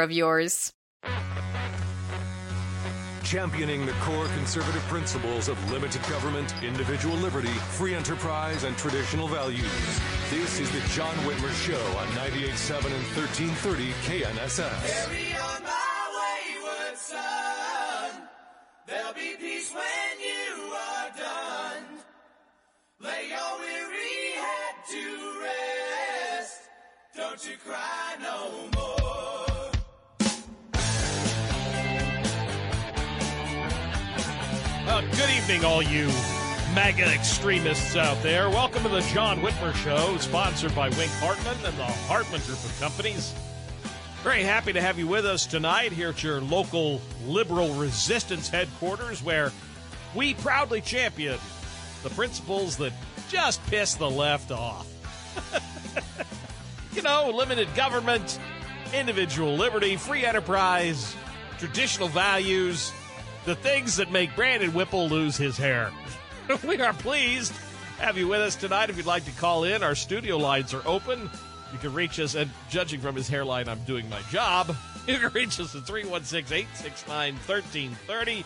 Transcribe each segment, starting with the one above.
of yours. Championing the core conservative principles of limited government, individual liberty, free enterprise, and traditional values. This is the John Whitmer Show on 98.7 and 1330 KNSS. Carry on my wayward son. There'll be peace when you are done. Lay your weary head to rest. Don't you cry no more. Evening, all you MAGA extremists out there. Welcome to the John Whitmer Show, sponsored by Wink Hartman and the Hartman Group of Companies. Very happy to have you with us tonight here at your local liberal resistance headquarters, where we proudly champion the principles that just piss the left off. you know, limited government, individual liberty, free enterprise, traditional values, the things that make Brandon Whipple lose his hair. we are pleased have you with us tonight. If you'd like to call in, our studio lines are open. You can reach us, and judging from his hairline, I'm doing my job. You can reach us at 316 869 1330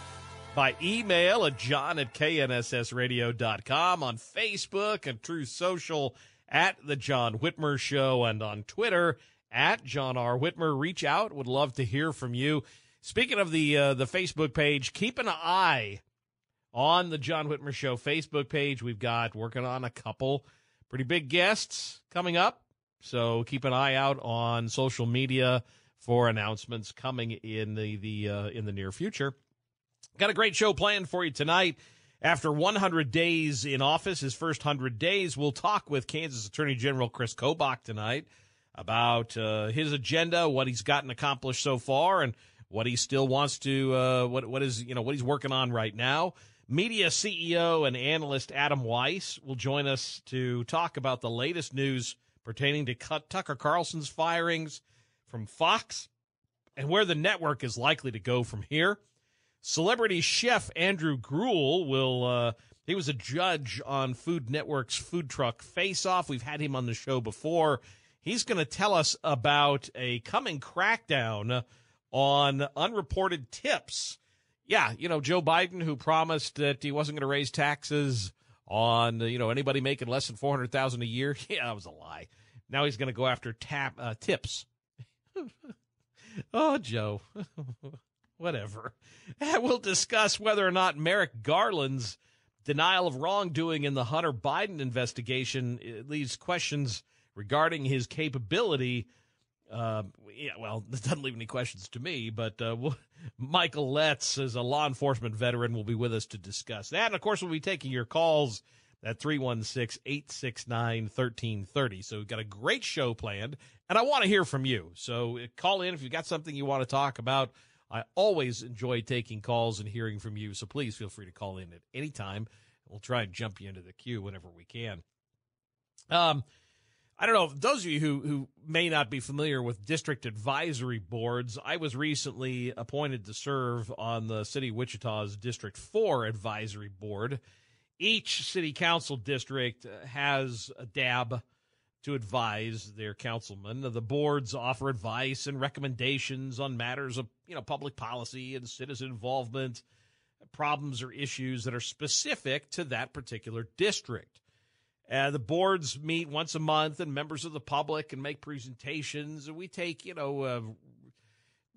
by email at john at knssradio.com, on Facebook and Truth Social at The John Whitmer Show, and on Twitter at John R. Whitmer. Reach out. Would love to hear from you. Speaking of the uh, the Facebook page, keep an eye on the John Whitmer Show Facebook page. We've got working on a couple pretty big guests coming up, so keep an eye out on social media for announcements coming in the the uh, in the near future. Got a great show planned for you tonight. After 100 days in office, his first 100 days, we'll talk with Kansas Attorney General Chris Kobach tonight about uh, his agenda, what he's gotten accomplished so far, and what he still wants to uh, what what is you know what he's working on right now. Media CEO and analyst Adam Weiss will join us to talk about the latest news pertaining to Tucker Carlson's firings from Fox and where the network is likely to go from here. Celebrity chef Andrew Gruel will uh, he was a judge on Food Network's food truck face off. We've had him on the show before. He's going to tell us about a coming crackdown on unreported tips. Yeah, you know, Joe Biden, who promised that he wasn't going to raise taxes on, you know, anybody making less than 400000 a year. Yeah, that was a lie. Now he's going to go after tap uh, tips. oh, Joe. Whatever. We'll discuss whether or not Merrick Garland's denial of wrongdoing in the Hunter Biden investigation leaves questions regarding his capability uh, yeah, well, this doesn't leave any questions to me, but uh, we'll, Michael Letts, as a law enforcement veteran, will be with us to discuss that. And of course, we'll be taking your calls at 316 869 1330. So we've got a great show planned, and I want to hear from you. So uh, call in if you've got something you want to talk about. I always enjoy taking calls and hearing from you, so please feel free to call in at any time. We'll try and jump you into the queue whenever we can. Um, I don't know. Those of you who, who may not be familiar with district advisory boards, I was recently appointed to serve on the City of Wichita's District 4 Advisory Board. Each city council district uh, has a DAB to advise their councilmen. The boards offer advice and recommendations on matters of you know public policy and citizen involvement, problems or issues that are specific to that particular district. Uh, the boards meet once a month, and members of the public can make presentations. And we take, you know, uh,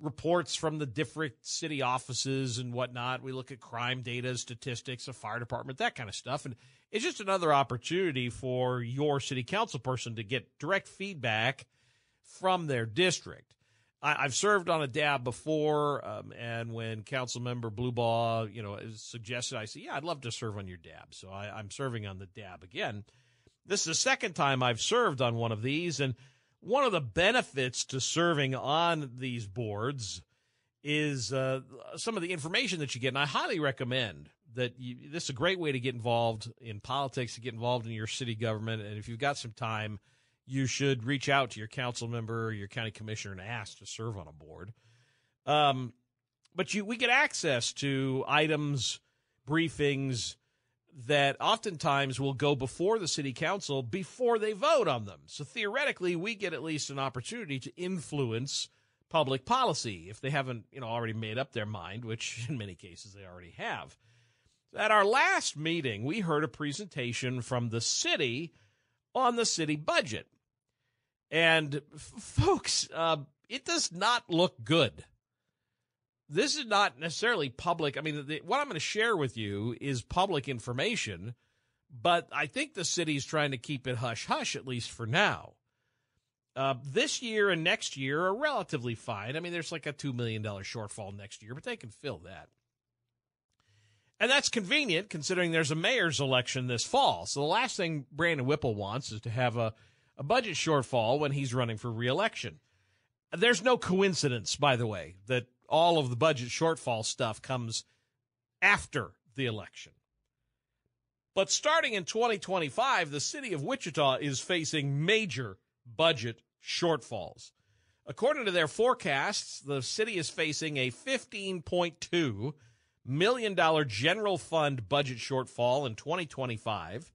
reports from the different city offices and whatnot. We look at crime data, statistics, a fire department, that kind of stuff. And it's just another opportunity for your city council person to get direct feedback from their district. I, have served on a DAB before, um, and when Council Member Blubaugh, you know, suggested, I said, "Yeah, I'd love to serve on your DAB." So I, I'm serving on the DAB again. This is the second time I've served on one of these, and one of the benefits to serving on these boards is uh, some of the information that you get. And I highly recommend that you, this is a great way to get involved in politics, to get involved in your city government. And if you've got some time, you should reach out to your council member or your county commissioner and ask to serve on a board. Um, but you, we get access to items, briefings, that oftentimes will go before the city council before they vote on them. So theoretically, we get at least an opportunity to influence public policy if they haven't, you know, already made up their mind, which in many cases they already have. At our last meeting, we heard a presentation from the city on the city budget. And folks, uh, it does not look good this is not necessarily public. I mean, the, what I'm going to share with you is public information, but I think the city's trying to keep it hush hush, at least for now. Uh, this year and next year are relatively fine. I mean, there's like a $2 million shortfall next year, but they can fill that. And that's convenient considering there's a mayor's election this fall. So the last thing Brandon Whipple wants is to have a, a budget shortfall when he's running for reelection. There's no coincidence, by the way, that all of the budget shortfall stuff comes after the election. But starting in 2025, the city of Wichita is facing major budget shortfalls. According to their forecasts, the city is facing a $15.2 million general fund budget shortfall in 2025.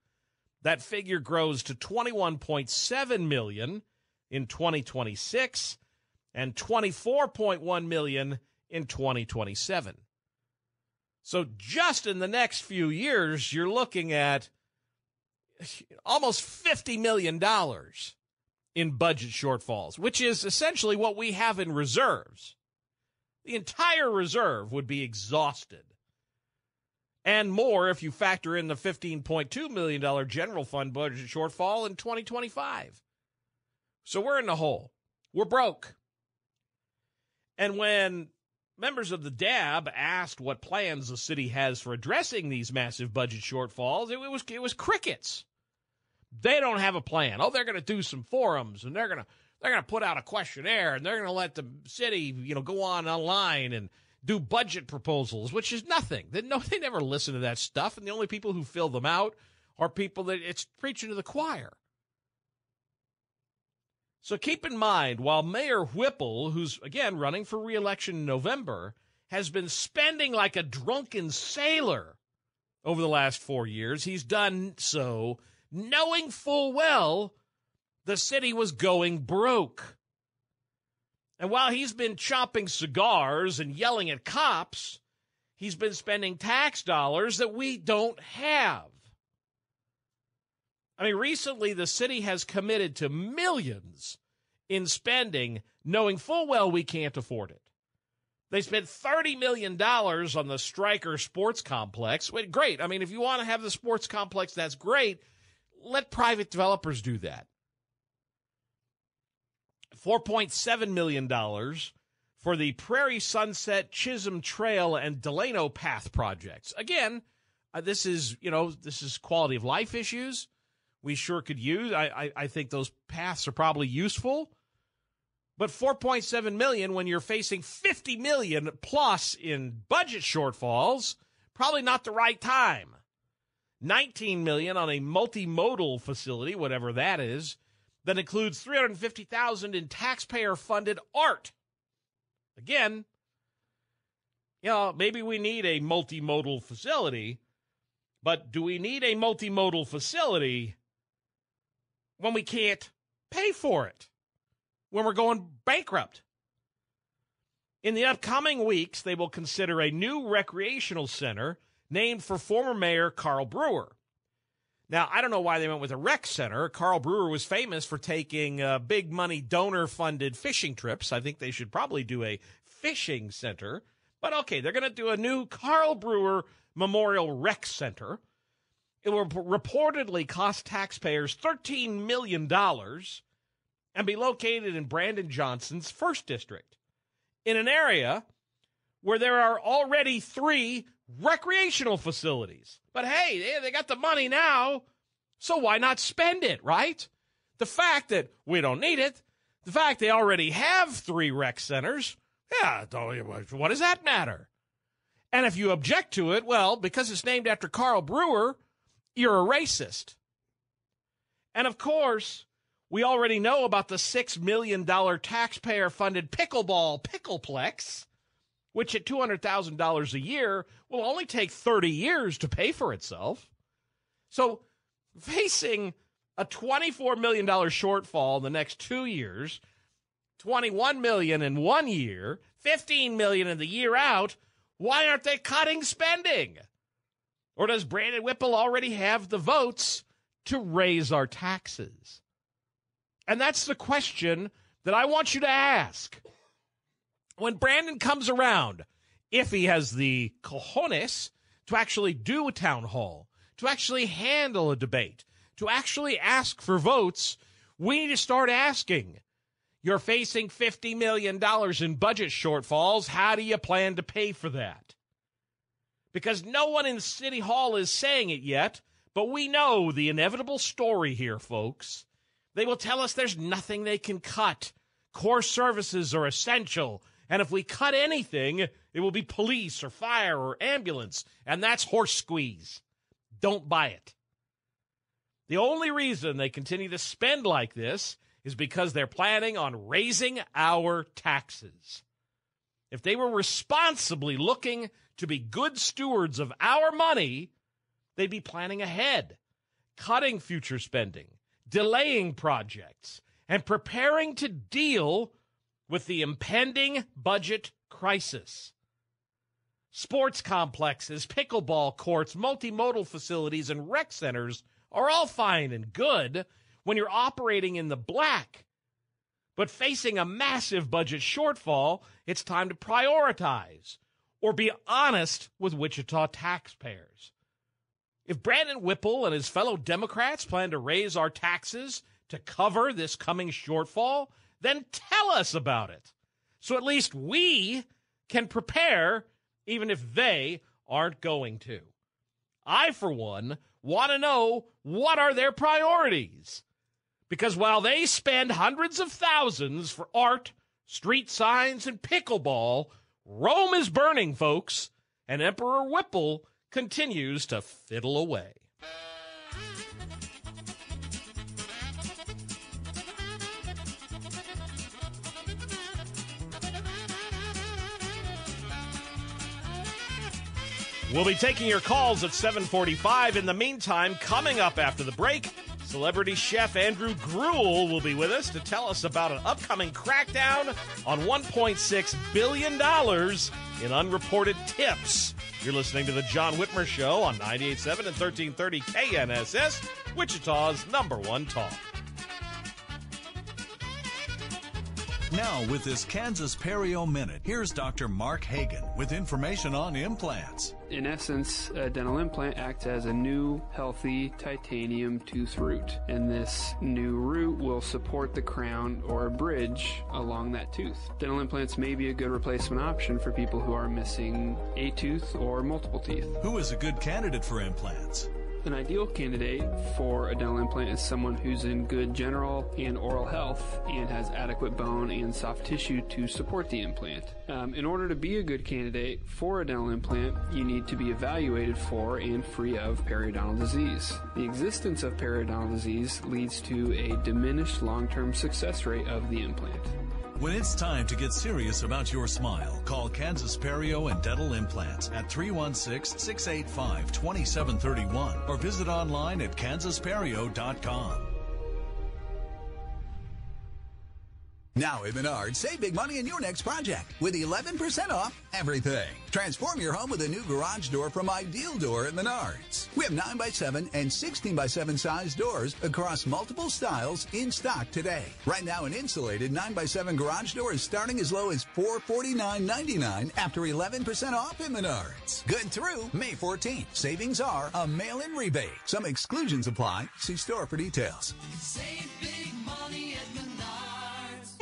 That figure grows to 21.7 million in 2026 and 24.1 million in 2027. So just in the next few years, you're looking at almost 50 million dollars in budget shortfalls, which is essentially what we have in reserves. The entire reserve would be exhausted. And more if you factor in the $15.2 million general fund budget shortfall in 2025. So we're in the hole. We're broke. And when members of the DAB asked what plans the city has for addressing these massive budget shortfalls, it was it was crickets. They don't have a plan. Oh, they're going to do some forums and they're going to they're going to put out a questionnaire and they're going to let the city, you know, go on online and do budget proposals, which is nothing. They no they never listen to that stuff and the only people who fill them out are people that it's preaching to the choir. So keep in mind, while Mayor Whipple, who's again running for reelection in November, has been spending like a drunken sailor over the last four years, he's done so knowing full well the city was going broke. And while he's been chopping cigars and yelling at cops, he's been spending tax dollars that we don't have. I mean, recently the city has committed to millions in spending, knowing full well we can't afford it. They spent $30 million on the Stryker Sports Complex. Great. I mean, if you want to have the sports complex, that's great. Let private developers do that. $4.7 million for the Prairie Sunset, Chisholm Trail, and Delano Path projects. Again, uh, this is, you know, this is quality of life issues we sure could use. I, I, I think those paths are probably useful. But 4.7 million when you're facing 50 million plus in budget shortfalls, probably not the right time. 19 million on a multimodal facility, whatever that is, that includes 350,000 in taxpayer funded art. Again, you know, maybe we need a multimodal facility, but do we need a multimodal facility when we can't pay for it, when we're going bankrupt. In the upcoming weeks, they will consider a new recreational center named for former Mayor Carl Brewer. Now, I don't know why they went with a rec center. Carl Brewer was famous for taking uh, big money donor funded fishing trips. I think they should probably do a fishing center. But okay, they're going to do a new Carl Brewer Memorial Rec Center. It will reportedly cost taxpayers $13 million and be located in Brandon Johnson's first district in an area where there are already three recreational facilities. But hey, they, they got the money now, so why not spend it, right? The fact that we don't need it, the fact they already have three rec centers, yeah, what does that matter? And if you object to it, well, because it's named after Carl Brewer, you're a racist. And of course, we already know about the $6 million taxpayer funded pickleball pickleplex, which at $200,000 a year will only take 30 years to pay for itself. So, facing a $24 million shortfall in the next two years, 21 million in one year, 15 million in the year out, why aren't they cutting spending? Or does Brandon Whipple already have the votes to raise our taxes? And that's the question that I want you to ask. When Brandon comes around, if he has the cojones to actually do a town hall, to actually handle a debate, to actually ask for votes, we need to start asking. You're facing $50 million in budget shortfalls. How do you plan to pay for that? Because no one in City Hall is saying it yet, but we know the inevitable story here, folks. They will tell us there's nothing they can cut. Core services are essential. And if we cut anything, it will be police or fire or ambulance. And that's horse squeeze. Don't buy it. The only reason they continue to spend like this is because they're planning on raising our taxes. If they were responsibly looking to be good stewards of our money, they'd be planning ahead, cutting future spending, delaying projects, and preparing to deal with the impending budget crisis. Sports complexes, pickleball courts, multimodal facilities, and rec centers are all fine and good when you're operating in the black. But facing a massive budget shortfall, it's time to prioritize or be honest with Wichita taxpayers. If Brandon Whipple and his fellow Democrats plan to raise our taxes to cover this coming shortfall, then tell us about it. So at least we can prepare, even if they aren't going to. I, for one, want to know what are their priorities. Because while they spend hundreds of thousands for art, street signs, and pickleball, Rome is burning, folks, and Emperor Whipple continues to fiddle away. We'll be taking your calls at 745. In the meantime, coming up after the break, celebrity chef Andrew Gruel will be with us to tell us about an upcoming crackdown on $1.6 billion in unreported tips. You're listening to The John Whitmer Show on 98.7 and 1330 KNSS, Wichita's number one talk. Now, with this Kansas Perio Minute, here's Dr. Mark Hagan with information on implants. In essence, a dental implant acts as a new, healthy titanium tooth root, and this new root will support the crown or a bridge along that tooth. Dental implants may be a good replacement option for people who are missing a tooth or multiple teeth. Who is a good candidate for implants? An ideal candidate for a dental implant is someone who's in good general and oral health and has adequate bone and soft tissue to support the implant. Um, in order to be a good candidate for a dental implant, you need to be evaluated for and free of periodontal disease. The existence of periodontal disease leads to a diminished long term success rate of the implant. When it's time to get serious about your smile, call Kansas Perio and Dental Implants at 316-685-2731 or visit online at kansasperio.com. Now at Menards, save big money in your next project with 11% off everything. Transform your home with a new garage door from Ideal Door at Menards. We have 9x7 and 16x7 size doors across multiple styles in stock today. Right now, an insulated 9x7 garage door is starting as low as $449.99 after 11% off at Menards. Good through May 14th. Savings are a mail-in rebate. Some exclusions apply. See store for details. Save big money at Menards.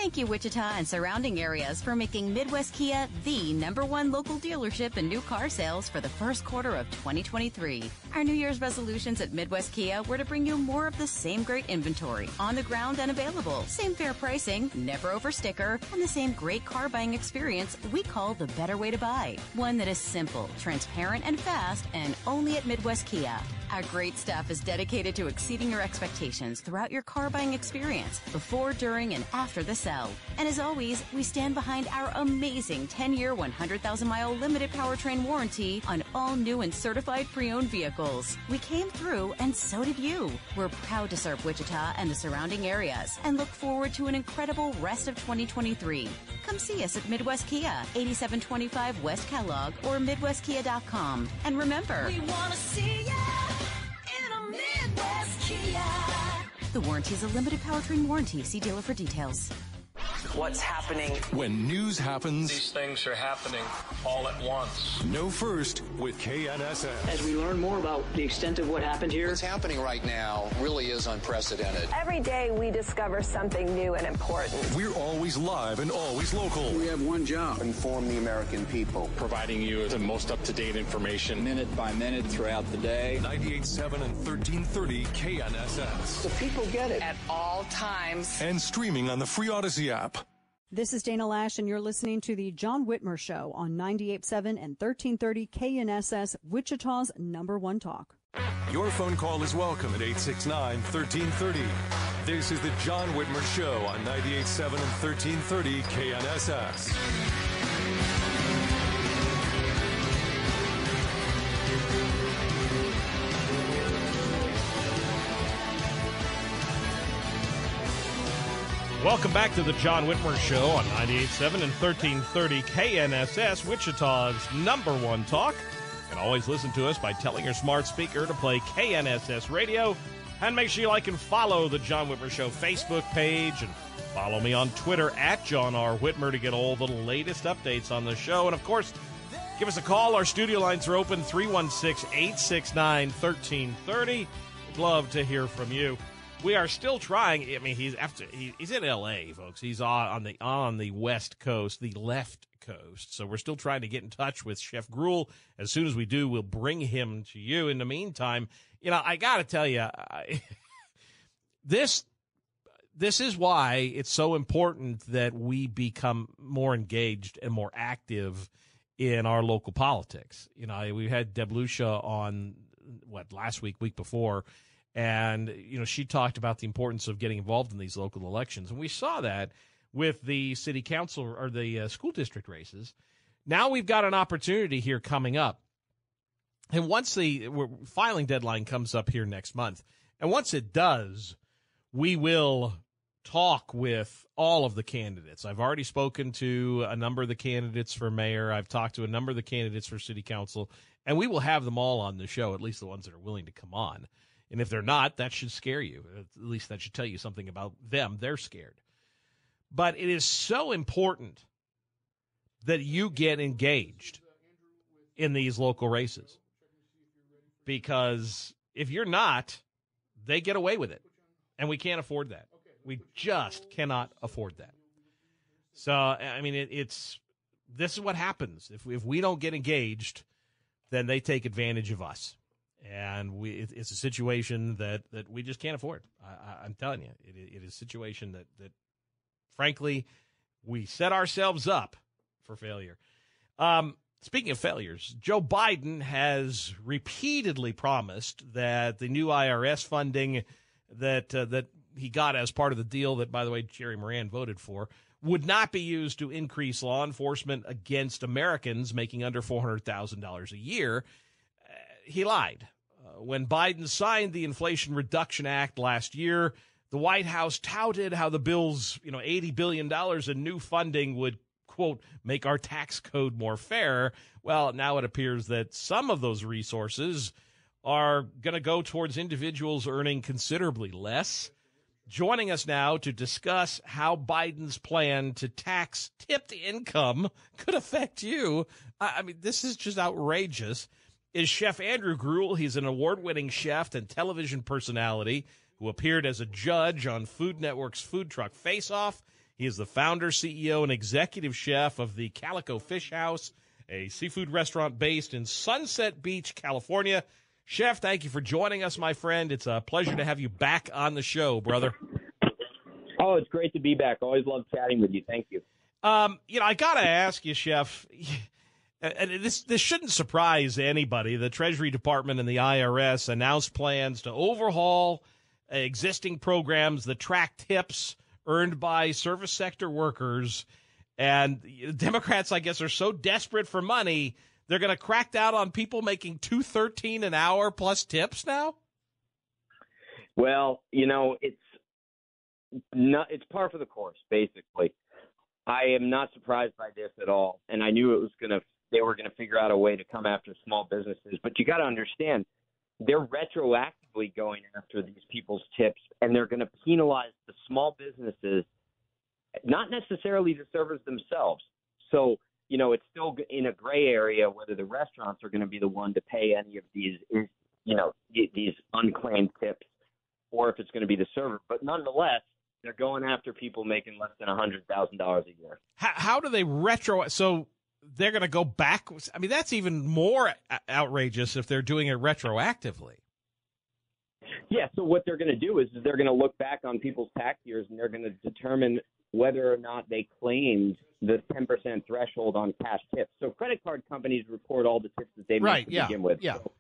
Thank you, Wichita and surrounding areas, for making Midwest Kia the number one local dealership in new car sales for the first quarter of 2023. Our New Year's resolutions at Midwest Kia were to bring you more of the same great inventory, on the ground and available, same fair pricing, never over sticker, and the same great car buying experience we call the better way to buy. One that is simple, transparent, and fast, and only at Midwest Kia. Our great staff is dedicated to exceeding your expectations throughout your car buying experience, before, during, and after the sale. And as always, we stand behind our amazing 10 year, 100,000 mile limited powertrain warranty on all new and certified pre owned vehicles. We came through, and so did you. We're proud to serve Wichita and the surrounding areas and look forward to an incredible rest of 2023. Come see us at Midwest Kia, 8725 West Kellogg or MidwestKia.com. And remember, We wanna see ya the warranty is a limited powertrain warranty. See dealer for details. What's happening? When news happens, These things are happening all at once. know first with KNSS. As we learn more about the extent of what happened here, What's happening right now really is unprecedented. Every day we discover something new and important. We're always live and always local. We have one job inform the American people. Providing you the most up to date information. Minute by minute throughout the day. 98.7 and 1330 KNSS. The people get it. At all times. And streaming on the free Odyssey app. This is Dana Lash, and you're listening to the John Whitmer Show on 98.7 and 1330 KNSS, Wichita's number one talk. Your phone call is welcome at 869 1330. This is the John Whitmer Show on 98.7 and 1330 KNSS. Welcome back to the John Whitmer Show on 98.7 and 1330 KNSS, Wichita's number one talk. You can always listen to us by telling your smart speaker to play KNSS radio. And make sure you like and follow the John Whitmer Show Facebook page and follow me on Twitter at John R. Whitmer to get all the latest updates on the show. And of course, give us a call. Our studio lines are open 316 869 1330. Love to hear from you we are still trying. I mean, he's after he, he's in L.A., folks. He's on, on the on the West Coast, the left coast. So we're still trying to get in touch with Chef Gruel. As soon as we do, we'll bring him to you. In the meantime, you know, I got to tell you, I, this this is why it's so important that we become more engaged and more active in our local politics. You know, we had Deb Lucia on what last week, week before and, you know, she talked about the importance of getting involved in these local elections. And we saw that with the city council or the uh, school district races. Now we've got an opportunity here coming up. And once the filing deadline comes up here next month, and once it does, we will talk with all of the candidates. I've already spoken to a number of the candidates for mayor. I've talked to a number of the candidates for city council, and we will have them all on the show, at least the ones that are willing to come on. And if they're not, that should scare you. At least that should tell you something about them. They're scared. But it is so important that you get engaged in these local races. Because if you're not, they get away with it. And we can't afford that. We just cannot afford that. So, I mean, it, it's this is what happens. If, if we don't get engaged, then they take advantage of us and we it, it's a situation that that we just can't afford. I, am telling you, it, it is a situation that that frankly we set ourselves up for failure. Um, speaking of failures, Joe Biden has repeatedly promised that the new IRS funding that uh, that he got as part of the deal that, by the way, Jerry Moran voted for. Would not be used to increase law enforcement against Americans making under $400,000 a year he lied. When Biden signed the Inflation Reduction Act last year, the White House touted how the bill's, you know, $80 billion in new funding would, quote, make our tax code more fair. Well, now it appears that some of those resources are going to go towards individuals earning considerably less. Joining us now to discuss how Biden's plan to tax tipped income could affect you. I mean, this is just outrageous. Is Chef Andrew Gruel. He's an award winning chef and television personality who appeared as a judge on Food Network's Food Truck Face Off. He is the founder, CEO, and executive chef of the Calico Fish House, a seafood restaurant based in Sunset Beach, California. Chef, thank you for joining us, my friend. It's a pleasure to have you back on the show, brother. Oh, it's great to be back. Always love chatting with you. Thank you. Um, you know, I got to ask you, Chef, and this this shouldn't surprise anybody. The Treasury Department and the IRS announced plans to overhaul existing programs that track tips earned by service sector workers. And Democrats, I guess, are so desperate for money, they're going to crack down on people making two thirteen an hour plus tips now. Well, you know, it's not it's par for the course, basically. I am not surprised by this at all, and I knew it was going to they were going to figure out a way to come after small businesses. But you got to understand, they're retroactively going after these people's tips and they're going to penalize the small businesses, not necessarily the servers themselves. So, you know, it's still in a gray area whether the restaurants are going to be the one to pay any of these, you know, these unclaimed tips or if it's going to be the server. But nonetheless, they're going after people making less than a $100,000 a year. How, how do they retro? So they're going to go back. I mean, that's even more outrageous if they're doing it retroactively. Yeah. So what they're going to do is they're going to look back on people's tax years and they're going to determine whether or not they claimed the 10% threshold on cash tips. So credit card companies report all the tips that they make right, to yeah, begin with. Yeah. So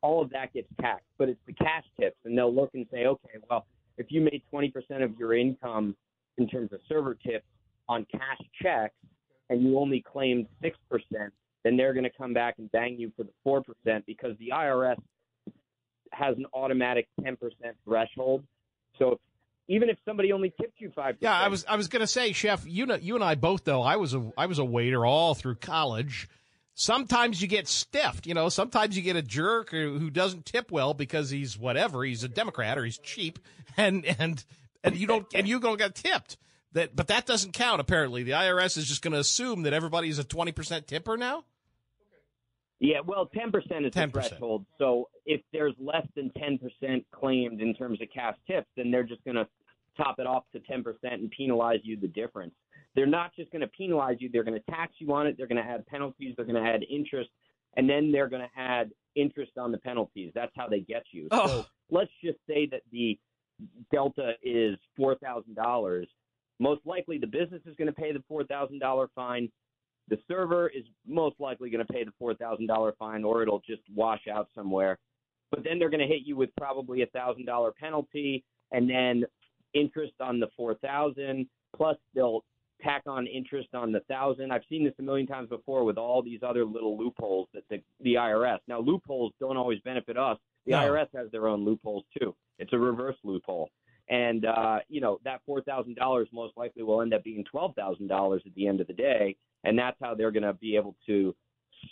all of that gets taxed, but it's the cash tips, and they'll look and say, okay, well, if you made 20% of your income in terms of server tips on cash checks, and you only claimed 6%, then they're going to come back and bang you for the 4% because the IRS has an automatic 10% threshold. So even if somebody only tipped you 5%. Yeah, I was I was going to say, chef, you know, you and I both though. I was a I was a waiter all through college. Sometimes you get stiffed, you know. Sometimes you get a jerk who doesn't tip well because he's whatever. He's a Democrat or he's cheap, and and and you don't and you don't get tipped. That, but that doesn't count. Apparently, the IRS is just going to assume that everybody's a twenty percent tipper now. Yeah, well, ten percent is 10%. the threshold. So if there's less than ten percent claimed in terms of cash tips, then they're just going to top it off to ten percent and penalize you the difference. They're not just going to penalize you; they're going to tax you on it. They're going to add penalties. They're going to add interest, and then they're going to add interest on the penalties. That's how they get you. Oh. So let's just say that the delta is four thousand dollars most likely, the business is going to pay the $4,000 fine. The server is most likely going to pay the $4,000 fine, or it'll just wash out somewhere. But then they're going to hit you with probably a thousand dollar penalty, and then interest on the four thousand. Plus, they'll tack on interest on the thousand. I've seen this a million times before with all these other little loopholes that the, the IRS. Now, loopholes don't always benefit us. The No. IRS has their own loopholes too. It's a reverse loophole. And uh, you know that four thousand dollars most likely will end up being twelve thousand dollars at the end of the day, and that's how they're going to be able to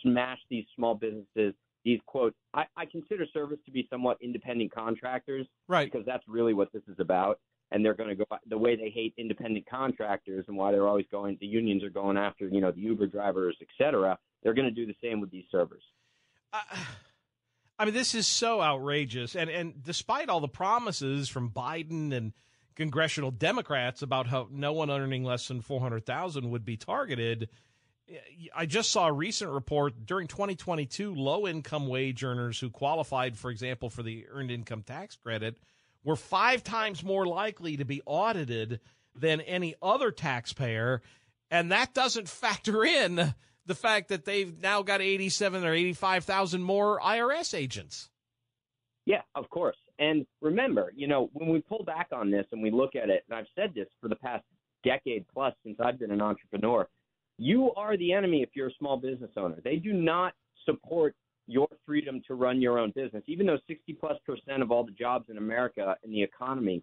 smash these small businesses. These quote, I, I consider service to be somewhat independent contractors, right? Because that's really what this is about. And they're going to go the way they hate independent contractors, and why they're always going. The unions are going after you know the Uber drivers, et cetera. They're going to do the same with these servers. I mean, this is so outrageous. And and despite all the promises from Biden and congressional Democrats about how no one earning less than four hundred thousand would be targeted, I just saw a recent report during 2022. Low income wage earners who qualified, for example, for the earned income tax credit, were five times more likely to be audited than any other taxpayer, and that doesn't factor in the fact that they've now got 87 or 85,000 more IRS agents. Yeah, of course. And remember, you know, when we pull back on this and we look at it, and I've said this for the past decade plus since I've been an entrepreneur, you are the enemy if you're a small business owner. They do not support your freedom to run your own business, even though 60 plus percent of all the jobs in America and the economy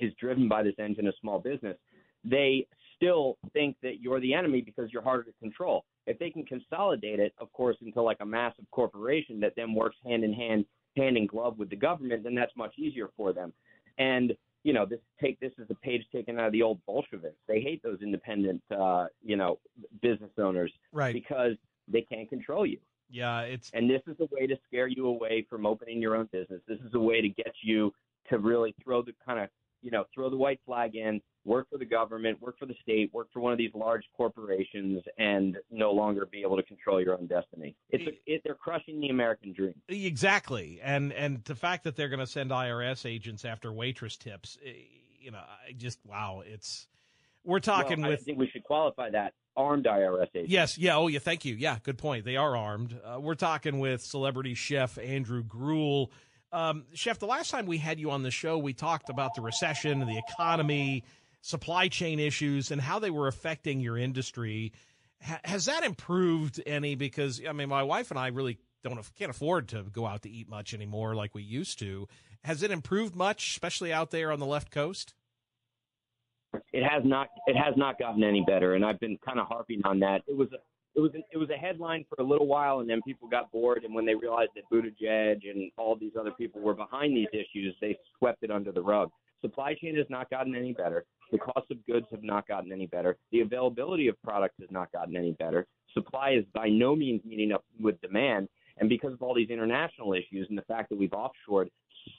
is driven by this engine of small business, they still think that you're the enemy because you're harder to control. If they can consolidate it, of course, into like a massive corporation that then works hand in hand, hand in glove with the government, then that's much easier for them. And you know, this take this is a page taken out of the old Bolsheviks. They hate those independent, uh, you know, business owners, Right. Because they can't control you. Yeah, it's And this is a way to scare you away from opening your own business. This is a way to get you to really throw the kind of, you know, throw the white flag in, work for the government, work for the state, work for one of these large corporations, and no longer be able to control your own destiny. It's a, it, they're crushing the American dream. Exactly, and and the fact that they're going to send IRS agents after waitress tips, eh, you know, I just wow, it's we're talking Well, with I think we should qualify that armed IRS agents. Yes, yeah, oh yeah, thank you. Yeah, good point. They are armed. Uh, we're talking with celebrity chef Andrew Gruel. Um, chef, the last time we had you on the show, we talked about the recession, the economy, supply chain issues, and how they were affecting your industry. Ha- has that improved any? Because I mean, my wife and I really don't can't afford to go out to eat much anymore like we used to. Has it improved much, especially out there on the left coast? it has not it has not gotten any better and i've been kind of harping on that it was a it was a, it was a headline for a little while and then people got bored and when they realized that Buttigieg and all these other people were behind these issues they swept it under the rug supply chain has not gotten any better the cost of goods have not gotten any better the availability of products has not gotten any better supply is by no means meeting up with demand and because of all these international issues and the fact that we've offshored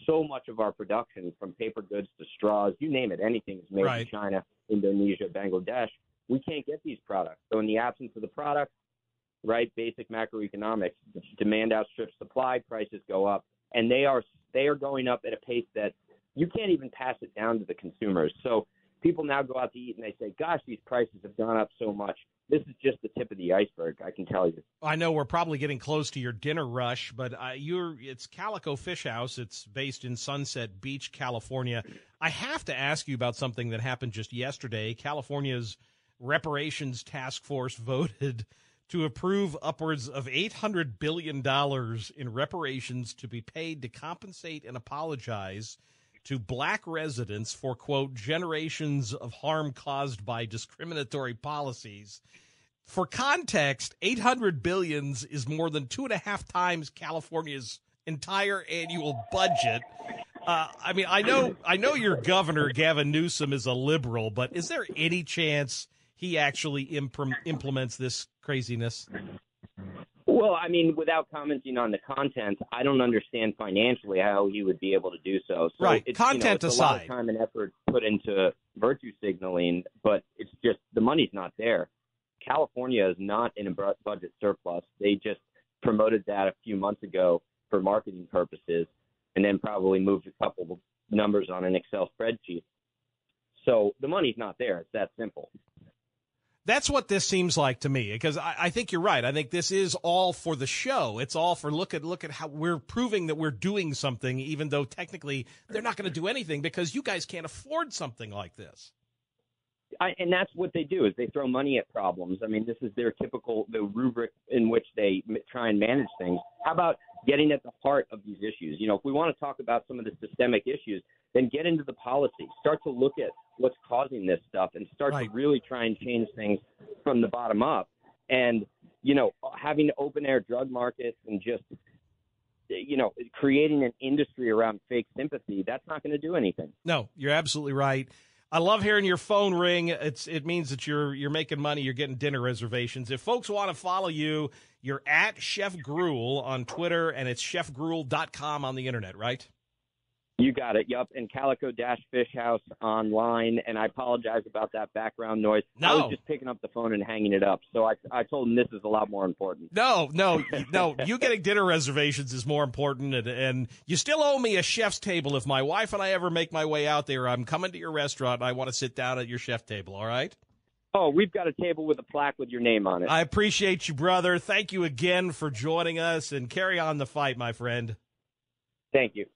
so much of our production from paper goods to straws, you name it, anything is made Right. in China, Indonesia, Bangladesh. We can't get these products. So in the absence of the product, right, basic macroeconomics, demand outstrips supply, prices go up, and they are they are going up at a pace that you can't even pass it down to the consumers. So people now go out to eat and they say, "Gosh, these prices have gone up so much." This is just the tip of the iceberg, I can tell you. I know we're probably getting close to your dinner rush, but uh, you're it's Calico Fish House. It's based in Sunset Beach, California. I have to ask you about something that happened just yesterday. California's reparations task force voted to approve upwards of $800 billion in reparations to be paid to compensate and apologize to black residents for, quote, generations of harm caused by discriminatory policies. For context, 800 billions is more than two and a half times California's entire annual budget. Uh, I mean, I know, I know your governor Gavin Newsom is a liberal, but is there any chance he actually imp- implements this craziness? Well, I mean, without commenting on the content, I don't understand financially how he would be able to do so. so Right. It's, you know, Content it's a lot aside. of time and effort put into virtue signaling, but it's just the money's not there. California is not in a budget surplus. They just promoted that a few months ago for marketing purposes, and then probably moved a couple of numbers on an Excel spreadsheet. So the money's not there. It's that simple. That's what this seems like to me, because I, I think you're right. I think this is all for the show. It's all for look at look at how we're proving that we're doing something, even though technically they're not going to do anything because you guys can't afford something like this. I, and that's what they do is they throw money at problems. I mean, this is their typical the rubric in which they try and manage things. How about getting at the heart of these issues? You know, if we want to talk about some of the systemic issues, then get into the policy. Start to look at what's causing this stuff, and start to really try and change things from the bottom up. And you know, having open air drug markets and just you know creating an industry around fake sympathy that's not going to do anything. No, you're absolutely right. I love hearing your phone ring. It's it means that you're you're making money. You're getting dinner reservations. If folks want to follow you, you're at Chef Gruel on Twitter, and it's chefgruel.com on the internet, right? You got it. Yup. And Calico Dash Fish House online. And I apologize about that background noise. No. I was just picking up the phone and hanging it up. So I, I told him this is a lot more important. No, no, no. You getting dinner reservations is more important, and, and you still owe me a chef's table. If my wife and I ever make my way out there, I'm coming to your restaurant. and I want to sit down at your chef table. All right. Oh, we've got a table with a plaque with your name on it. I appreciate you, brother. Thank you again for joining us, and carry on the fight, my friend. Thank you.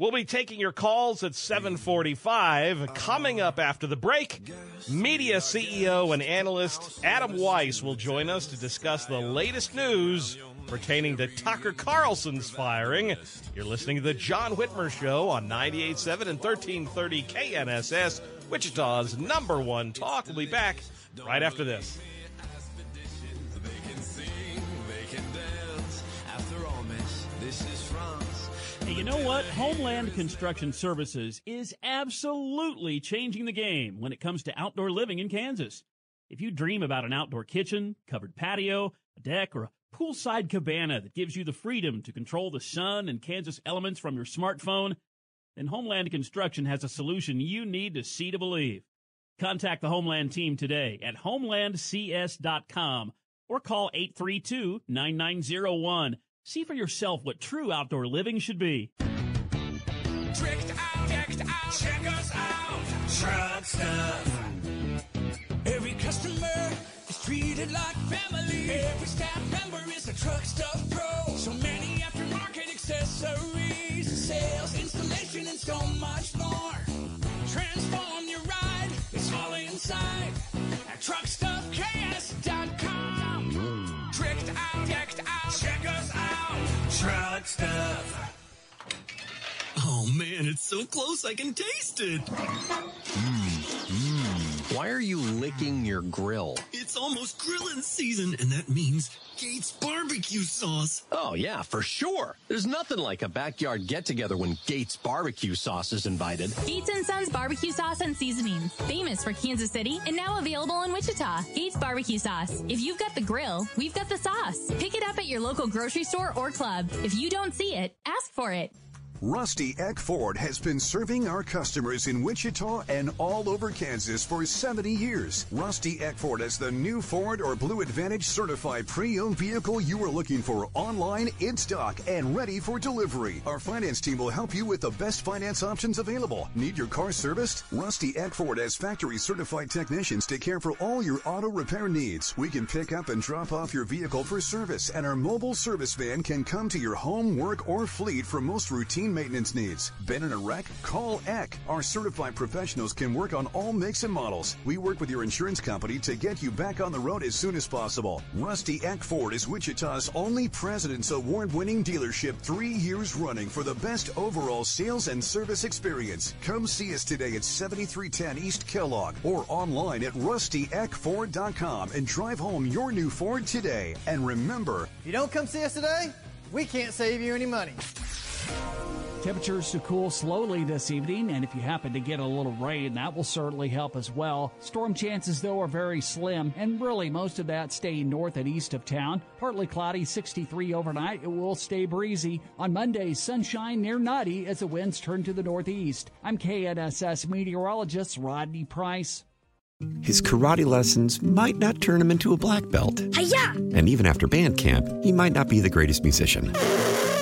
We'll be taking your calls at 745. Coming up after the break, media CEO and analyst Adam Weiss will join us to discuss the latest news pertaining to Tucker Carlson's firing. You're listening to the John Whitmer Show on 98.7 and 1330 KNSS, Wichita's number one talk. We'll be back right after this. You know what? Homeland Construction Services is absolutely changing the game when it comes to outdoor living in Kansas. If you dream about an outdoor kitchen, covered patio, a deck, or a poolside cabana that gives you the freedom to control the sun and Kansas elements from your smartphone, then Homeland Construction has a solution you need to see to believe. Contact the Homeland team today at homelandcs.com or call 832 9901. See for yourself what true outdoor living should be. Tricked out, out, check us out. Truck stuff. Every customer is treated like family. Every staff member is a truck stuff pro. So many aftermarket accessories, sales, installation, and so much more. Transform your ride, it's all inside at truckstuffks.com. Tricked out, Truck stuff. Oh man, it's so close I can taste it. Hmm, hmm. Why are you licking your grill? It's almost grilling season, and that means Gates barbecue sauce. Oh, yeah, for sure. There's nothing like a backyard get together when Gates barbecue sauce is invited. Gates and Sons barbecue sauce and seasonings, famous for Kansas City and now available in Wichita. Gates barbecue sauce. If you've got the grill, we've got the sauce. Pick it up at your local grocery store or club. If you don't see it, ask for it. Rusty Eck Ford has been serving our customers in Wichita and all over Kansas for 70 years. Rusty Eck Ford is the new Ford or Blue Advantage certified pre-owned vehicle you are looking for online, in stock, and ready for delivery. Our finance team will help you with the best finance options available. Need your car serviced? Rusty Eck Ford has factory certified technicians to care for all your auto repair needs. We can pick up and drop off your vehicle for service, and our mobile service van can come to your home, work, or fleet for most routine maintenance needs. Been in a wreck? Call Eck. Our certified professionals can work on all makes and models. We work with your insurance company to get you back on the road as soon as possible. Rusty Eck Ford is Wichita's only President's Award winning dealership three years running for the best overall sales and service experience. Come see us today at 7310 East Kellogg or online at rustyeckford.com and drive home your new Ford today. And remember, If you don't come see us today, we can't save you any money. Temperatures to cool slowly this evening, and if you happen to get a little rain, that will certainly help as well. Storm chances, though, are very slim, and really most of that staying north and east of town. Partly cloudy, 63 overnight. It will stay breezy. On Monday, sunshine near nutty as the winds turn to the northeast. I'm KNSS meteorologist Rodney Price. His karate lessons might not turn him into a black belt. Hiya! And even after band camp, he might not be the greatest musician.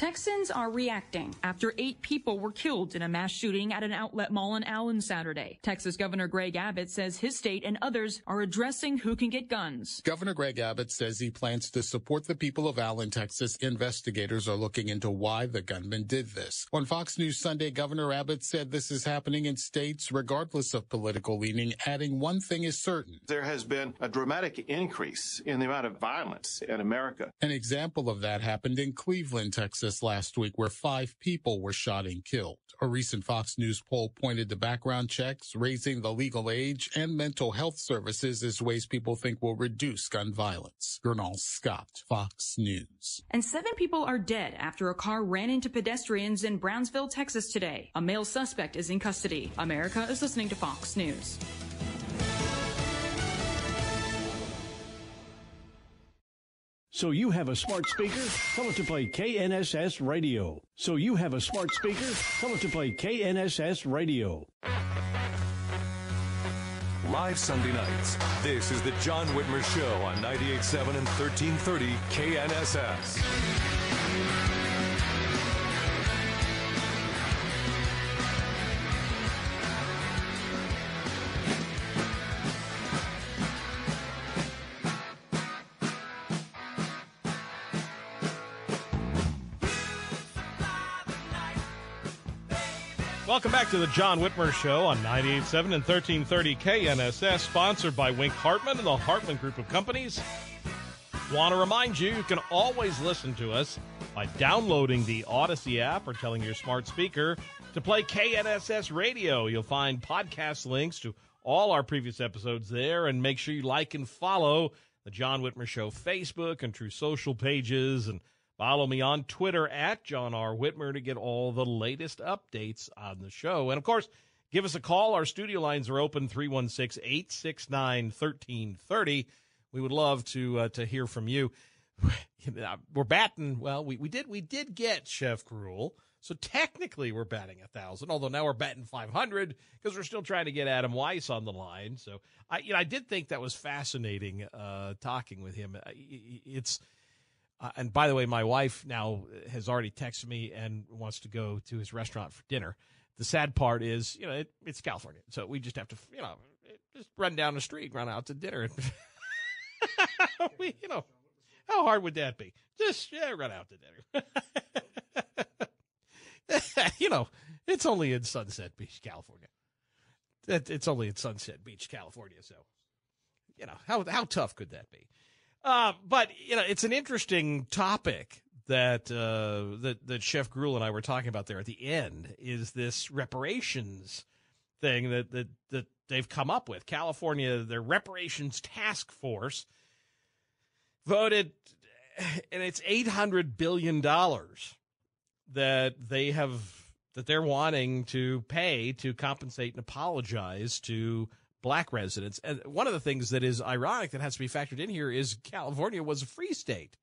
Texans are reacting after eight people were killed in a mass shooting at an outlet mall in Allen Saturday. Texas Governor Greg Abbott says his state and others are addressing who can get guns. Governor Greg Abbott says he plans to support the people of Allen, Texas. Investigators are looking into why the gunman did this. On Fox News Sunday, Governor Abbott said this is happening in states regardless of political leaning, adding one thing is certain. There has been a dramatic increase in the amount of violence in America. An example of that happened in Cleveland, Texas last week, where five people were shot and killed. A recent Fox News poll pointed to background checks, raising the legal age, and mental health services as ways people think will reduce gun violence. Gernal Scott, Fox News. And seven people are dead after a car ran into pedestrians in Brownsville, Texas today. A male suspect is in custody. America is listening to Fox News. So you have a smart speaker? Tell it to play KNSS Radio. So you have a smart speaker? Tell it to play KNSS Radio. Live Sunday nights. This is the John Whitmer Show on 98.7 and 1330 KNSS. To the John Whitmer Show on 98.7 and 1330 KNSS, sponsored by Wink Hartman and the Hartman Group of Companies. Want to remind you, you can always listen to us by downloading the Odyssey app or telling your smart speaker to play KNSS Radio. You'll find podcast links to all our previous episodes there, and make sure you like and follow the John Whitmer Show Facebook and Truth Social pages and Follow me on Twitter at John R. Whitmer to get all the latest updates on the show. And of course, give us a call. Our studio lines are open 316 869 1330. We would love to uh, to hear from you. We're batting well. We, we did we did get Chef Gruel, so technically we're batting a thousand. Although now we're batting five hundred because we're still trying to get Adam Weiss on the line. So I you know I did think that was fascinating uh, talking with him. It's uh, and by the way, my wife now has already texted me and wants to go to his restaurant for dinner. The sad part is, you know, it, it's California, so we just have to, you know, just run down the street, run out to dinner. we, you know, how hard would that be? Just yeah, run out to dinner. you know, it's only in Sunset Beach, California. It's only in Sunset Beach, California. So, you know, how how tough could that be? Uh, but you know, it's an interesting topic that uh, that that Chef Gruel and I were talking about there at the end. Is this reparations thing that that that they've come up with? California, their reparations task force voted, and it's eight hundred billion dollars that they have that they're wanting to pay to compensate and apologize to black residents. And one of the things that is ironic that has to be factored in here is California was a free state.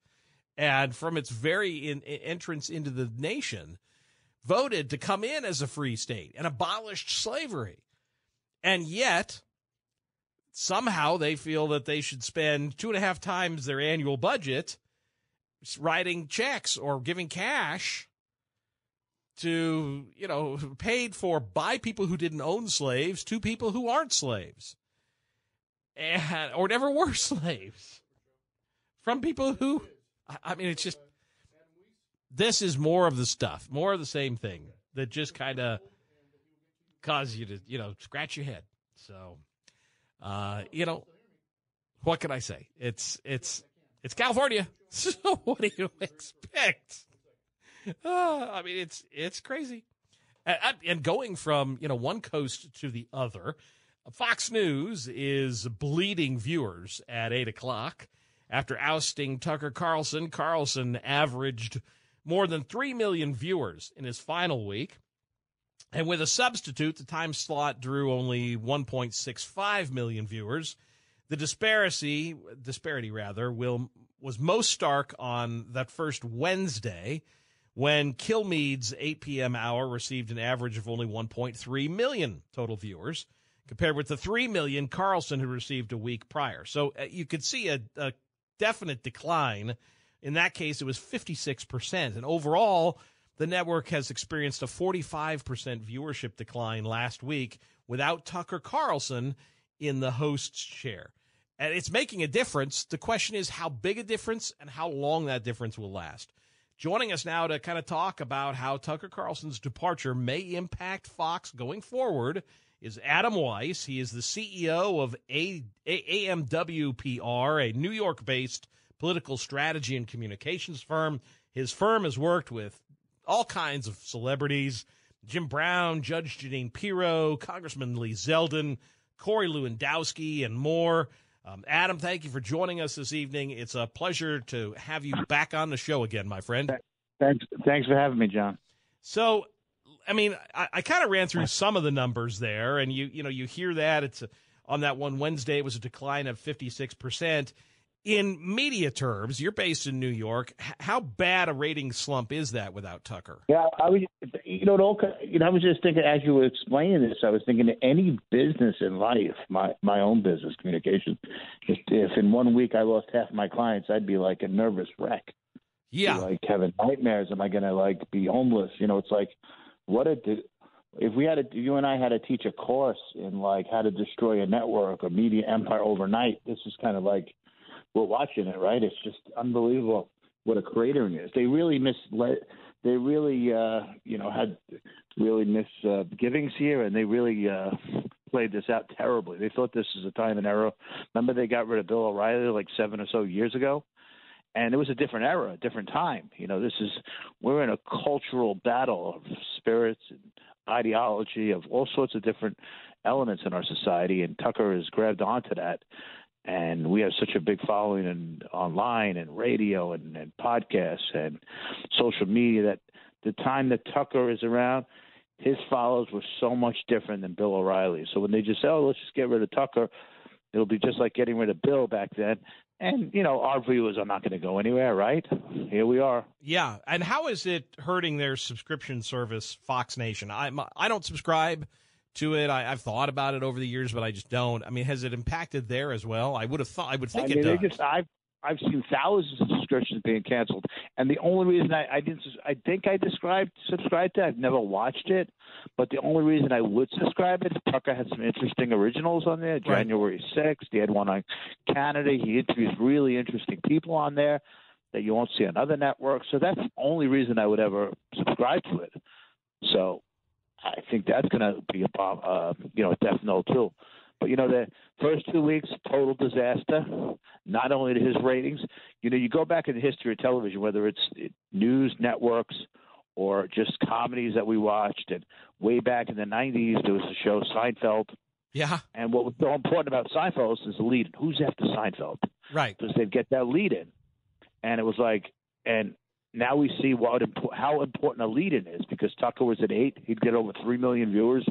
And from its very in, entrance into the nation, voted to come in as a free state and abolished slavery. And yet, somehow they feel that they should spend two and a half times their annual budget writing checks or giving cash to, you know, paid for by people who didn't own slaves to people who aren't slaves. And, or never were slaves. From people who, I mean, it's just, this is more of the stuff, more of the same thing that just kind of cause you to, you know, scratch your head. So, uh, you know, what can I say? It's, it's, it's California. So what do you expect? Uh, I mean, it's it's crazy, and, and going from you know one coast to the other. Fox News is bleeding viewers at eight o'clock after ousting Tucker Carlson. Carlson averaged more than three million viewers in his final week. And with a substitute, the time slot drew only 1.65 million viewers. The disparity, disparity rather, will was most stark on that first Wednesday when Kilmeade's 8 p.m. hour received an average of only 1.3 million total viewers, compared with the 3 million Carlson had received a week prior. So uh, you could see a, a definite decline In that case, it was 56%. And overall, the network has experienced a 45% viewership decline last week without Tucker Carlson in the host's chair. And it's making a difference. The question is how big a difference and how long that difference will last. Joining us now to kind of talk about how Tucker Carlson's departure may impact Fox going forward is Adam Weiss. He is the CEO of a- a- AMWPR, a New York based political strategy and communications firm. His firm has worked with all kinds of celebrities Jim Brown, Judge Jeanine Pirro, Congressman Lee Zeldin, Corey Lewandowski, and more. Um, Adam, thank you for joining us this evening. It's a pleasure to have you back on the show again, my friend. Thanks, thanks for having me, John. So, I mean, I, I kind of ran through some of the numbers there, and you you know you hear that it's a, on that one Wednesday it was a decline of fifty six percent. In media terms, you're based in New York. How bad a rating slump is that without Tucker? Yeah, I was, you know, it all, you know, I was just thinking as you were explaining this, I was thinking any business in life, my my own business, communication. If, if in one week I lost half my clients, I'd be like a nervous wreck. Yeah, like having nightmares. Am I going to like be homeless? You know, it's like what a. If we had to, you and I had to teach a course in like how to destroy a network, or media empire overnight. This is kind of like we're watching it, right? It's just unbelievable what a cratering is. They really misled. They really, uh, you know, had really misgivings uh, here, and they really uh, played this out terribly. They thought this was a time and era. Remember, they got rid of Bill O'Reilly like seven or so years ago, and it was a different era, a different time. You know, this is we're in a cultural battle of spirits and ideology of all sorts of different elements in our society, and Tucker has grabbed onto that and we have such a big following in, online and radio and, and podcasts and social media that the time that Tucker is around, his followers were so much different than Bill O'Reilly. So when they just say, "Oh, let's just get rid of Tucker," it'll be just like getting rid of Bill back then. And you know, our viewers are not going to go anywhere, right? Here we are. Yeah, and how is it hurting their subscription service, Fox Nation? I I don't subscribe to it. I, have thought about it over the years, but I just don't. I mean, has it impacted there as well? I would have thought. I would think I mean, it does. Just, I've I've seen thousands of subscriptions being canceled, and the only reason I, I didn't, I think I described subscribed to. I've never watched it, but the only reason I would subscribe it, Tucker had some interesting originals on there. January sixth, he had one on Canada. He interviews really interesting people on there that you won't see on other networks. So that's the only reason I would ever subscribe to it. So I think that's going to be a bomb, uh, you know, a death knell too. But you know, the first two weeks, total disaster. Not only to his ratings, you know, you go back in the history of television, whether it's news networks or just comedies that we watched, and way back in the '90s, there was a show Seinfeld. Yeah. And what was so important about Seinfeld is the lead. Who's after Seinfeld? Right. Because they'd get that lead in, and it was like, and now we see what how important a lead-in is because Tucker was at eight, he'd get over three million viewers.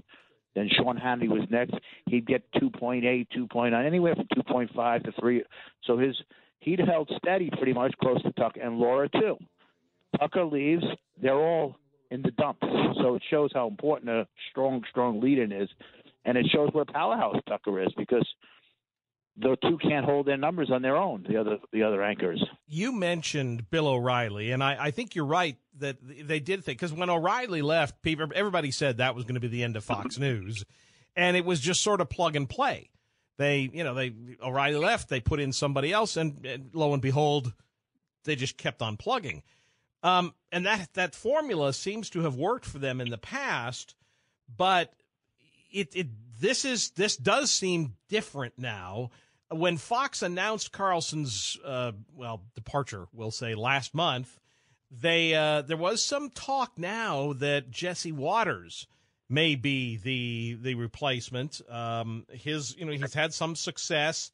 Then Sean Hannity was next, he'd get 2.8, 2.9, anywhere from 2.5 to three. So his he'd held steady pretty much close to Tucker and Laura too. Tucker leaves, they're all in the dumps. So it shows how important a strong, strong lead-in is, and it shows what a powerhouse Tucker is because the two can't hold their numbers on their own. The other the other anchors. You mentioned Bill O'Reilly, and I, I think you're right that they did think because when O'Reilly left, people everybody said that was going to be the end of Fox News, and it was just sort of plug and play. They you know they O'Reilly left, they put in somebody else, and, and lo and behold, they just kept on plugging. Um, and that that formula seems to have worked for them in the past, but it, it this is this does seem different now when Fox announced Carlson's uh, well departure, we'll say last month, they uh, there was some talk now that Jesse Watters may be the the replacement. Um, his you know he's had some success.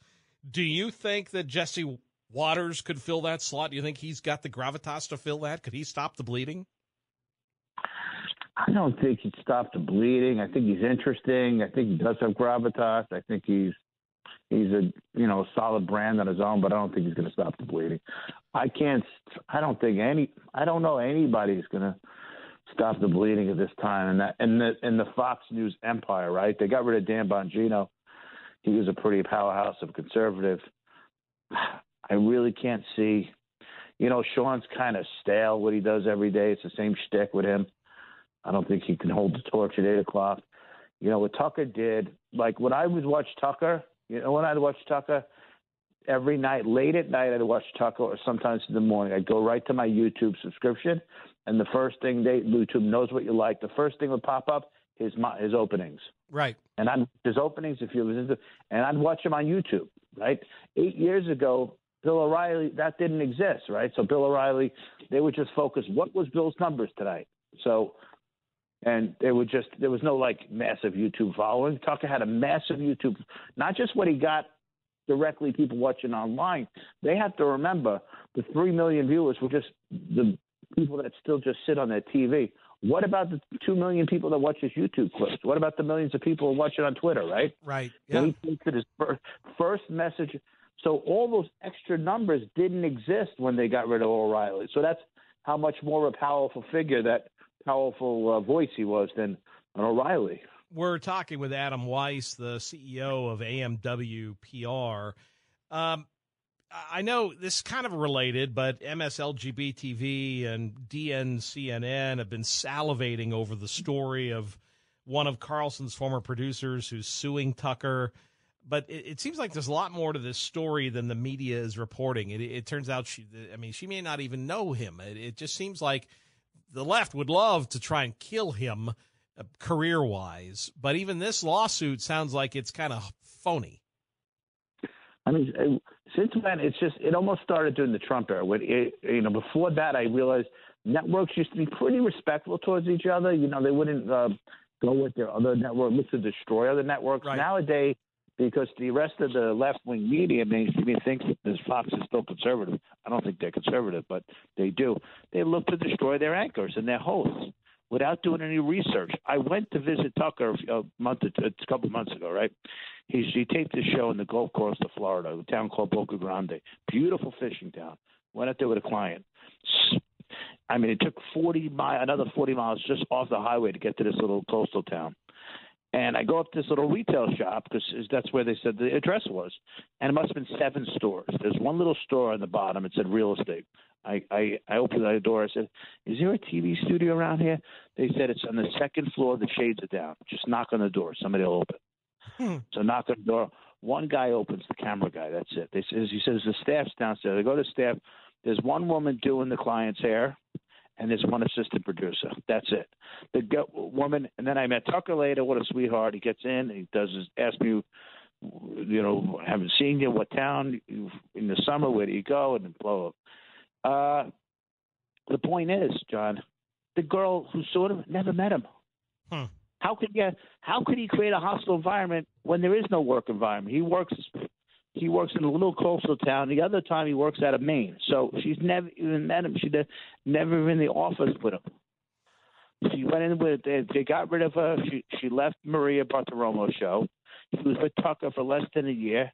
Do you think that Jesse Watters could fill that slot? Do you think he's got the gravitas to fill that? Could he stop the bleeding? I don't think he'd stop the bleeding. I think he's interesting. I think he does have gravitas. I think he's he's a you know solid brand on his own, but I don't think he's going to stop the bleeding. I can't. I don't think any. I don't know anybody's going to stop the bleeding at this time. And that in the in the Fox News empire, right? They got rid of Dan Bongino. He was a pretty powerhouse of conservative. I really can't see. You know, Sean's kind of stale what he does every day. It's the same shtick with him. I don't think he can hold the torch at eight o'clock. You know what Tucker did? Like when I would watch Tucker, you know when I'd watch Tucker every night, late at night, I'd watch Tucker, or sometimes in the morning. I'd go right to my YouTube subscription, and the first thing they YouTube knows what you like. The first thing would pop up his his openings. Right. And I'd, his openings, if you listen to, and I'd watch him on YouTube. Right. Eight years ago, Bill O'Reilly, that didn't exist. Right. So Bill O'Reilly, they would just focus. What was Bill's numbers tonight? So, and they would just there was no like massive YouTube following. Tucker had a massive YouTube, not just what he got directly people watching online. They have to remember the three million viewers were just the people that still just sit on their TV. What about the two million people that watch his YouTube clips? What about the millions of people who watch it on Twitter? Right. Right. Yeah. he that his first, first message. So all those extra numbers didn't exist when they got rid of O'Reilly. So that's how much more of a powerful figure, that powerful uh, voice he was than an O'Reilly. We're talking with Adam Weiss, the CEO of AMW PR. Um, I know this is kind of related, but MSLGB TV and DNCNN have been salivating over the story of one of Carlson's former producers who's suing Tucker. But it, it seems like there's a lot more to this story than the media is reporting. It, it turns out she, I mean, she may not even know him. It, it just seems like the left would love to try and kill him uh, career wise. But even this lawsuit sounds like it's kind of phony. I mean, uh, since then, it's just it almost started during the Trump era. When it, you know, before that, I realized networks used to be pretty respectful towards each other. You know, they wouldn't uh, go with their other network, look to destroy other networks. Nowadays, because the rest of the left wing media mainstream thinks that this Fox is still conservative. I don't think they're conservative, but they do. They look to destroy their anchors and their hosts without doing any research. I went to visit Tucker a month, a couple of months ago, right? He, he taped his show in the Gulf Coast of Florida, a town called Boca Grande. Beautiful fishing town. Went out there with a client. I mean, it took 40 mi- another 40 miles just off the highway to get to this little coastal town. And I go up to this little retail shop because that's where they said the address was, and it must have been seven stores. There's one little store on the bottom. It said real estate. I I, I opened the door. I said, "Is there a TV studio around here?" They said it's on the second floor. The shades are down. Just knock on the door. Somebody will open. Hmm. So knock on the door. One guy opens, the camera guy. That's it. They says he says the staff's downstairs. They go to staff. There's one woman doing the client's hair, and there's one assistant producer. That's it. The go- woman, and then I met Tucker later. What a sweetheart. He gets in. He does his ask me, you know, haven't seen you. What town You- in the summer? Where do you go? And blah blah. Uh, the point is, John, the girl who sort of never met him. Hmm. How could you? How could he create a hostile environment when there is no work environment? He works. He works in a little coastal town. The other time he works out of Maine. So she's never even met him. She never been in the office with him. She went in with. They, they got rid of her. She she left Maria Bartiromo show. She was with Tucker for less than a year,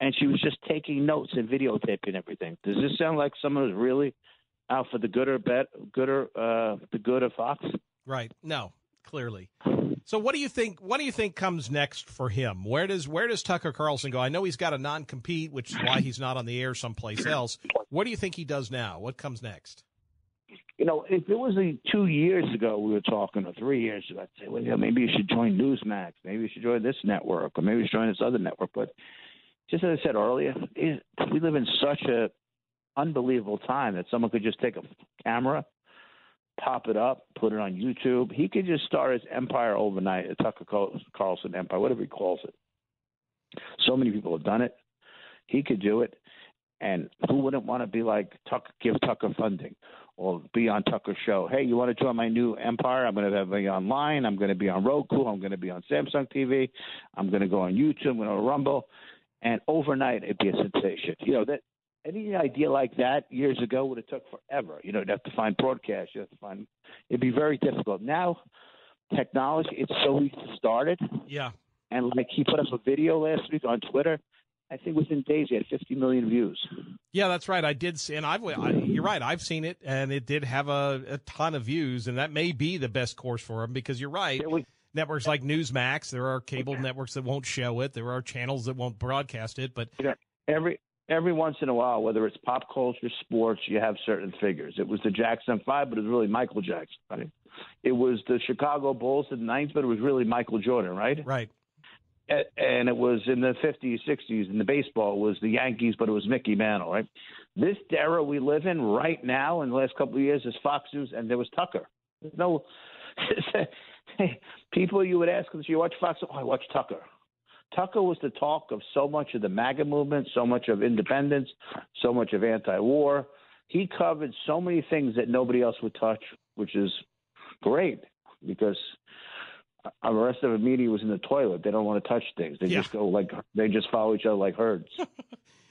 and she was just taking notes and videotaping everything. Does this sound like someone who's really out for the good or bet, good or uh, the good of Fox? Right. No, clearly. So what do you think what do you think comes next for him? Where does where does Tucker Carlson go? I know he's got a non compete, which is why he's not on the air someplace else. What do you think he does now? What comes next? You know, if it was a, two years ago we were talking, or three years ago, I'd say, well, yeah, maybe you should join Newsmax, maybe you should join this network, or maybe you should join this other network. But just as I said earlier, we live in such a unbelievable time that someone could just take a camera, pop it up, put it on YouTube. He could just start his empire overnight, a Tucker Carlson empire, whatever he calls it. So many people have done it. He could do it. And who wouldn't want to be like Tucker, give Tucker funding or be on Tucker's show? Hey, you want to join my new empire? I'm going to be online. I'm going to be on Roku. I'm going to be on Samsung TV. I'm going to go on YouTube. I'm going to Rumble. And overnight, it'd be a sensation. You know, that any idea like that years ago would have took forever. You know, you'd have to find broadcast. You have to find. It'd be very difficult. Now, technology, it's so easy started. Yeah. And like he put up a video last week on Twitter. I think within days he had 50 million views. Yeah, that's right. I did see, and I've I, you're right. I've seen it, and it did have a, a ton of views, and that may be the best course for him because you're right. Networks like Newsmax, there are cable networks that won't show it. There are channels that won't broadcast it, but every every once in a while, whether it's pop culture, sports, you have certain figures. It was the Jackson Five, but it was really Michael Jackson. Right? It was the Chicago Bulls in the '90s, but it was really Michael Jordan. Right. Right. And it was in the 50s, 60s. In the baseball, was the Yankees, but it was Mickey Mantle. Right. This era we live in right now, in the last couple of years, is Fox News, and there was Tucker. There's no people you would ask "Do you watch Fox?" Oh, I watch Tucker. Tucker was the talk of so much of the MAGA movement, so much of independence, so much of anti-war. He covered so many things that nobody else would touch, which is great because the rest of the media was in the toilet. They don't want to touch things. They Yeah. just go like they just follow each other like herds.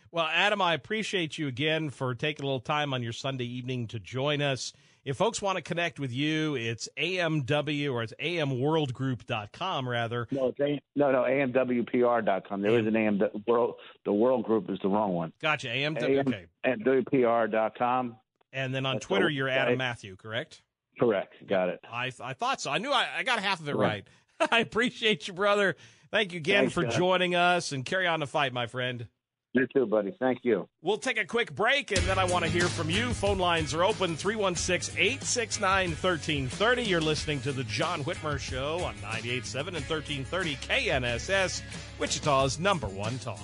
Well, Adam, I appreciate you again for taking a little time on your Sunday evening to join us. If folks want to connect with you, it's AMW or it's AMWorldGroup.com rather. no, it's A- no, no. AMWPR.com. There is an AM. The world, the World Group is the wrong one. Gotcha. AMW. Okay. AMWPR.com. And then on That's Twitter, you're. Adam Matthew, correct? Correct. Got it. I I thought so. I knew I, I got half of it right. Right. I appreciate you, brother. Thank you again Thanks, for guys. joining us and carry on the fight, my friend. You too, buddy. Thank you. We'll take a quick break and then I want to hear from you. Phone lines are open 316 869 1330. You're listening to The John Whitmer Show on 98.7 and 1330 KNSS, Wichita's number one talk.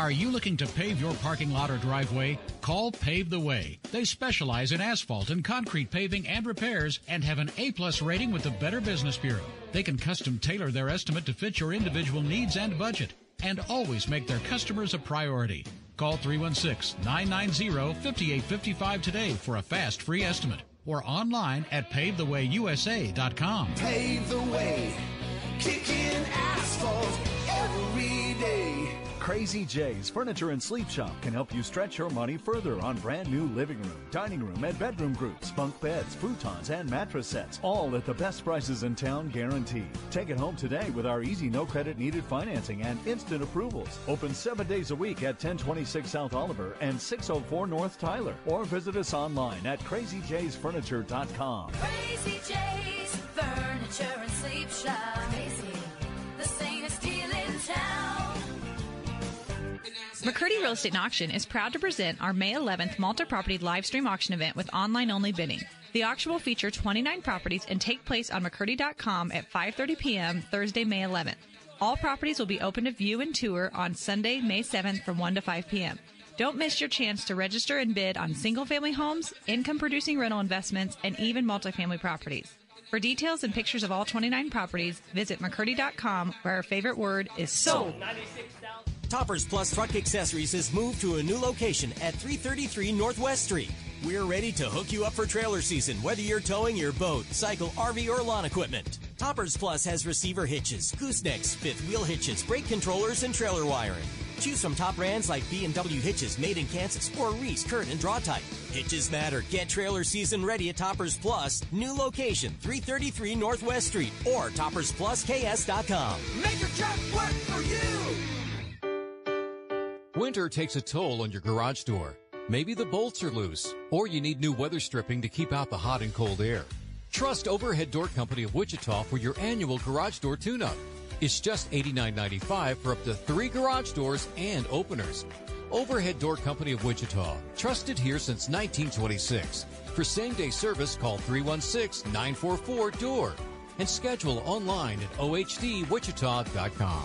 Are you looking to pave your parking lot or driveway? Call Pave the Way. They specialize in asphalt and concrete paving and repairs and have an A-plus rating with the Better Business Bureau. They can custom tailor their estimate to fit your individual needs and budget and always make their customers a priority. Call 316-990-5855 today for a fast free estimate or online at pavethewayusa.com. Pave the way, kicking asphalt every day. Crazy J's Furniture and Sleep Shop can help you stretch your money further on brand new living room, dining room, and bedroom groups, bunk beds, futons, and mattress sets, all at the best prices in town guaranteed. Take it home today with our easy no credit needed financing and instant approvals. Open seven days a week at 1026 South Oliver and 604 North Tyler, or visit us online at crazyjsfurniture.com. Crazy J's Furniture and Sleep Shop. Crazy. The sanest deal in town. McCurdy Real Estate and Auction is proud to present our May 11th Malta Property live stream auction event with online only bidding. The auction will feature 29 properties and take place on McCurdy.com at 5:30 p.m. Thursday, May 11th. All properties will be open to view and tour on Sunday, May 7th from 1 to 5 p.m. Don't miss your chance to register and bid on single family homes, income producing rental investments, and even multifamily properties. For details and pictures of all 29 properties, visit McCurdy.com where our favorite word is sold. Toppers Plus Truck Accessories has moved to a new location at 333 Northwest Street. We're ready to hook you up for trailer season, whether you're towing your boat, cycle, RV, or lawn equipment. Toppers Plus has receiver hitches, goosenecks, fifth wheel hitches, brake controllers, and trailer wiring. Choose from top brands like B&W Hitches made in Kansas or Reese Curtain and Draw-Tite. Hitches matter. Get trailer season ready at Toppers Plus. New location, 333 Northwest Street or toppersplusks.com. Make your truck work for you. Winter takes a toll on your garage door. Maybe the bolts are loose, or you need new weather stripping to keep out the hot and cold air. Trust Overhead Door Company of Wichita for your annual garage door tune-up. It's just $89.95 for up to three garage doors and openers. Overhead Door Company of Wichita, trusted here since 1926. For same-day service, call 316-944-DOOR and schedule online at ohdwichita.com.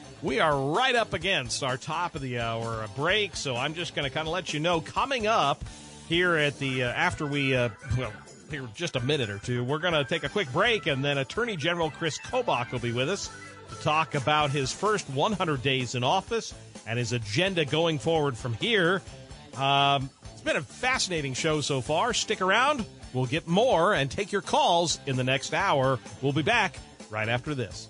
We are right up against our top of the hour break, so I'm just going to kind of let you know coming up here at the, uh, after we, uh, well, here just a minute or two, we're going to take a quick break, and then Attorney General Chris Kobach will be with us to talk about his first 100 days in office and his agenda going forward from here. Um, it's been a fascinating show so far. Stick around. We'll get more and take your calls in the next hour. We'll be back right after this.